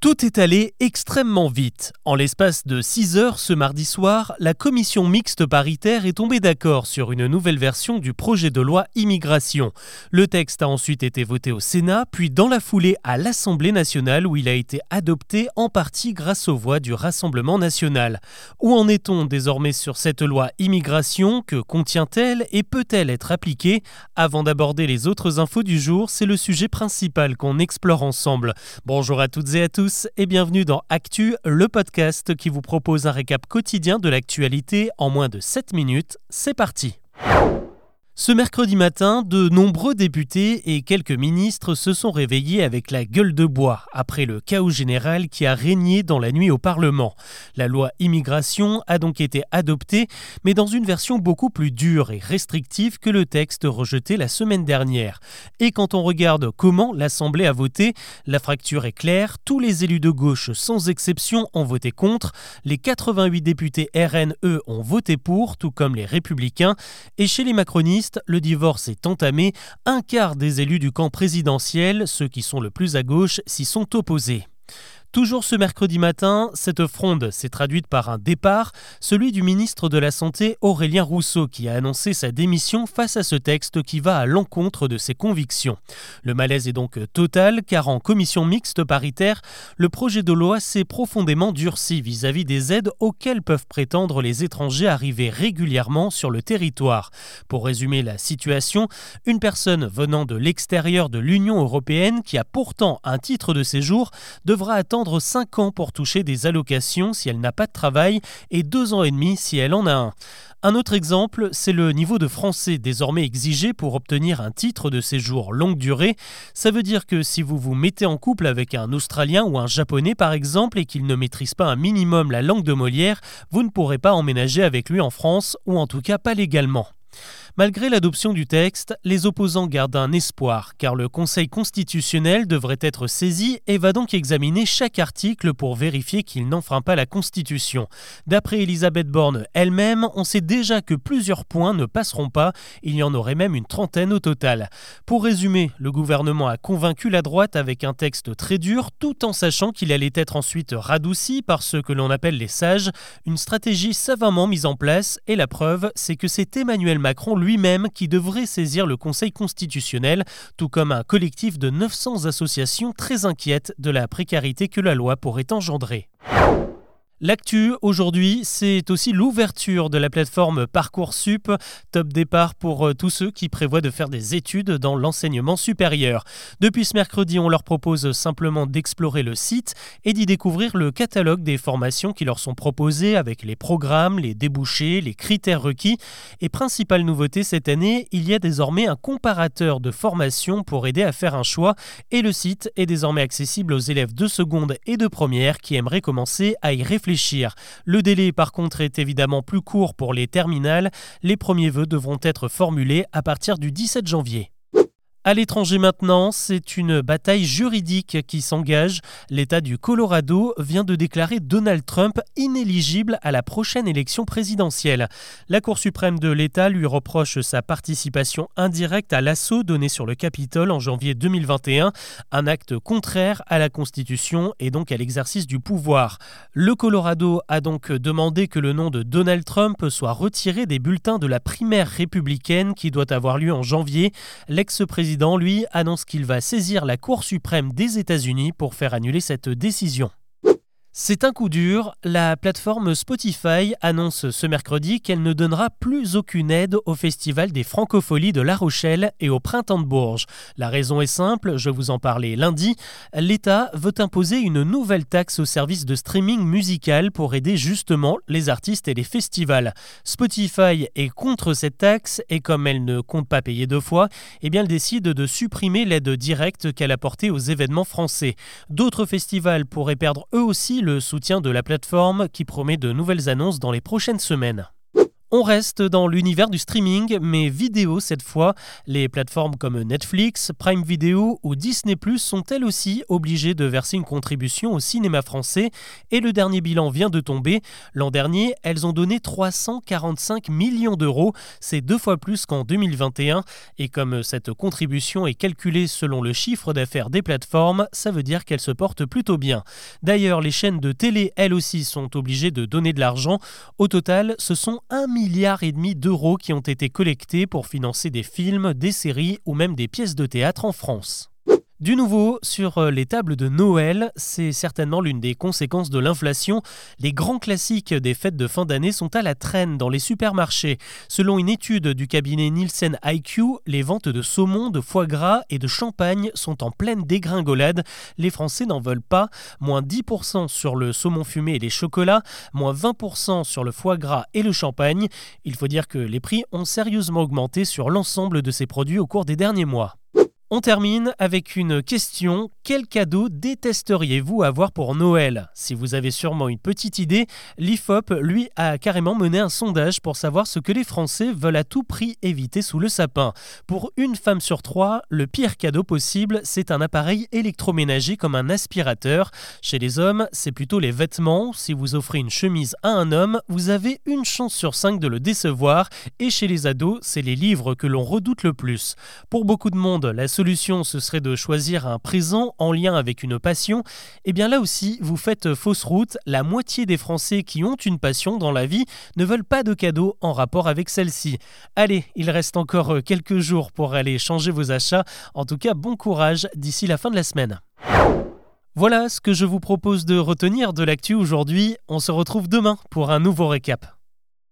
Tout est allé extrêmement vite. En l'espace de 6 heures ce mardi soir, la commission mixte paritaire est tombée d'accord sur une nouvelle version du projet de loi immigration. Le texte a ensuite été voté au Sénat, puis dans la foulée à l'Assemblée nationale où il a été adopté en partie grâce aux voix du Rassemblement national. Où en est-on désormais sur cette loi immigration? Que contient-elle et peut-elle être appliquée? Avant d'aborder les autres infos du jour, c'est le sujet principal qu'on explore ensemble. Bonjour à toutes et à tous et bienvenue dans Actu, le podcast qui vous propose un récap quotidien de l'actualité en moins de 7 minutes. C'est parti ce mercredi matin, de nombreux députés et quelques ministres se sont réveillés avec la gueule de bois après le chaos général qui a régné dans la nuit au Parlement. La loi immigration a donc été adoptée, mais dans une version beaucoup plus dure et restrictive que le texte rejeté la semaine dernière. Et quand on regarde comment l'Assemblée a voté, la fracture est claire, tous les élus de gauche sans exception ont voté contre, les 88 députés RNE ont voté pour, tout comme les républicains, et chez les macronistes, le divorce est entamé. Un quart des élus du camp présidentiel, ceux qui sont le plus à gauche, s'y sont opposés. Toujours ce mercredi matin, cette fronde s'est traduite par un départ, celui du ministre de la Santé Aurélien Rousseau qui a annoncé sa démission face à ce texte qui va à l'encontre de ses convictions. Le malaise est donc total car en commission mixte paritaire, le projet de loi s'est profondément durci vis-à-vis des aides auxquelles peuvent prétendre les étrangers arrivés régulièrement sur le territoire. Pour résumer la situation, une personne venant de l'extérieur de l'Union européenne qui a pourtant un titre de séjour devra attendre 5 ans pour toucher des allocations si elle n'a pas de travail et 2 ans et demi si elle en a un. Un autre exemple, c'est le niveau de français désormais exigé pour obtenir un titre de séjour longue durée. Ça veut dire que si vous vous mettez en couple avec un Australien ou un Japonais par exemple et qu'il ne maîtrise pas un minimum la langue de Molière, vous ne pourrez pas emménager avec lui en France ou en tout cas pas légalement. Malgré l'adoption du texte, les opposants gardent un espoir, car le Conseil constitutionnel devrait être saisi et va donc examiner chaque article pour vérifier qu'il n'enfreint pas la Constitution. D'après Elisabeth Borne elle-même, on sait déjà que plusieurs points ne passeront pas, il y en aurait même une trentaine au total. Pour résumer, le gouvernement a convaincu la droite avec un texte très dur, tout en sachant qu'il allait être ensuite radouci par ceux que l'on appelle les sages, une stratégie savamment mise en place, et la preuve, c'est que c'est Emmanuel Macron lui-même qui devrait saisir le Conseil constitutionnel, tout comme un collectif de 900 associations très inquiètes de la précarité que la loi pourrait engendrer. L'actu aujourd'hui, c'est aussi l'ouverture de la plateforme Parcoursup, top départ pour euh, tous ceux qui prévoient de faire des études dans l'enseignement supérieur. Depuis ce mercredi, on leur propose simplement d'explorer le site et d'y découvrir le catalogue des formations qui leur sont proposées avec les programmes, les débouchés, les critères requis. Et principale nouveauté cette année, il y a désormais un comparateur de formations pour aider à faire un choix et le site est désormais accessible aux élèves de seconde et de première qui aimeraient commencer à y réfléchir le délai par contre est évidemment plus court pour les terminales. Les premiers vœux devront être formulés à partir du 17 janvier. À l'étranger maintenant, c'est une bataille juridique qui s'engage. L'État du Colorado vient de déclarer Donald Trump inéligible à la prochaine élection présidentielle. La Cour suprême de l'État lui reproche sa participation indirecte à l'assaut donné sur le Capitole en janvier 2021, un acte contraire à la Constitution et donc à l'exercice du pouvoir. Le Colorado a donc demandé que le nom de Donald Trump soit retiré des bulletins de la primaire républicaine qui doit avoir lieu en janvier. L'ex-président président, lui, annonce qu'il va saisir la Cour suprême des États-Unis pour faire annuler cette décision. C'est un coup dur. La plateforme Spotify annonce ce mercredi qu'elle ne donnera plus aucune aide au Festival des Francopholies de La Rochelle et au Printemps de Bourges. La raison est simple, je vous en parlais lundi. L'État veut imposer une nouvelle taxe au service de streaming musical pour aider justement les artistes et les festivals. Spotify est contre cette taxe et comme elle ne compte pas payer deux fois, eh bien elle décide de supprimer l'aide directe qu'elle apportait aux événements français. D'autres festivals pourraient perdre eux aussi le soutien de la plateforme qui promet de nouvelles annonces dans les prochaines semaines. On reste dans l'univers du streaming, mais vidéo cette fois. Les plateformes comme Netflix, Prime Video ou Disney Plus sont elles aussi obligées de verser une contribution au cinéma français. Et le dernier bilan vient de tomber. L'an dernier, elles ont donné 345 millions d'euros. C'est deux fois plus qu'en 2021. Et comme cette contribution est calculée selon le chiffre d'affaires des plateformes, ça veut dire qu'elle se porte plutôt bien. D'ailleurs, les chaînes de télé, elles aussi, sont obligées de donner de l'argent. Au total, ce sont 1 milliard et demi d'euros qui ont été collectés pour financer des films, des séries ou même des pièces de théâtre en France. Du nouveau, sur euh, les tables de Noël, c'est certainement l'une des conséquences de l'inflation. Les grands classiques des fêtes de fin d'année sont à la traîne dans les supermarchés. Selon une étude du cabinet Nielsen IQ, les ventes de saumon, de foie gras et de champagne sont en pleine dégringolade. Les Français n'en veulent pas. Moins 10% sur le saumon fumé et les chocolats, moins 20% sur le foie gras et le champagne. Il faut dire que les prix ont sérieusement augmenté sur l'ensemble de ces produits au cours des derniers mois. On termine avec une question. Quel cadeau détesteriez-vous avoir pour Noël? Si vous avez sûrement une petite idée, l'IFOP, lui, a carrément mené un sondage pour savoir ce que les Français veulent à tout prix éviter sous le sapin. Pour une femme sur trois, le pire cadeau possible, c'est un appareil électroménager comme un aspirateur. Chez les hommes, c'est plutôt les vêtements. Si vous offrez une chemise à un homme, vous avez une chance sur cinq de le décevoir. Et chez les ados, c'est les livres que l'on redoute le plus. Pour beaucoup de monde, la solution, ce serait de choisir un présent en lien avec une passion, eh bien là aussi, vous faites fausse route. La moitié des Français qui ont une passion dans la vie ne veulent pas de cadeaux en rapport avec celle-ci. Allez, il reste encore quelques jours pour aller changer vos achats. En tout cas, bon courage d'ici la fin de la semaine. Voilà ce que je vous propose de retenir de l'actu aujourd'hui. On se retrouve demain pour un nouveau récap.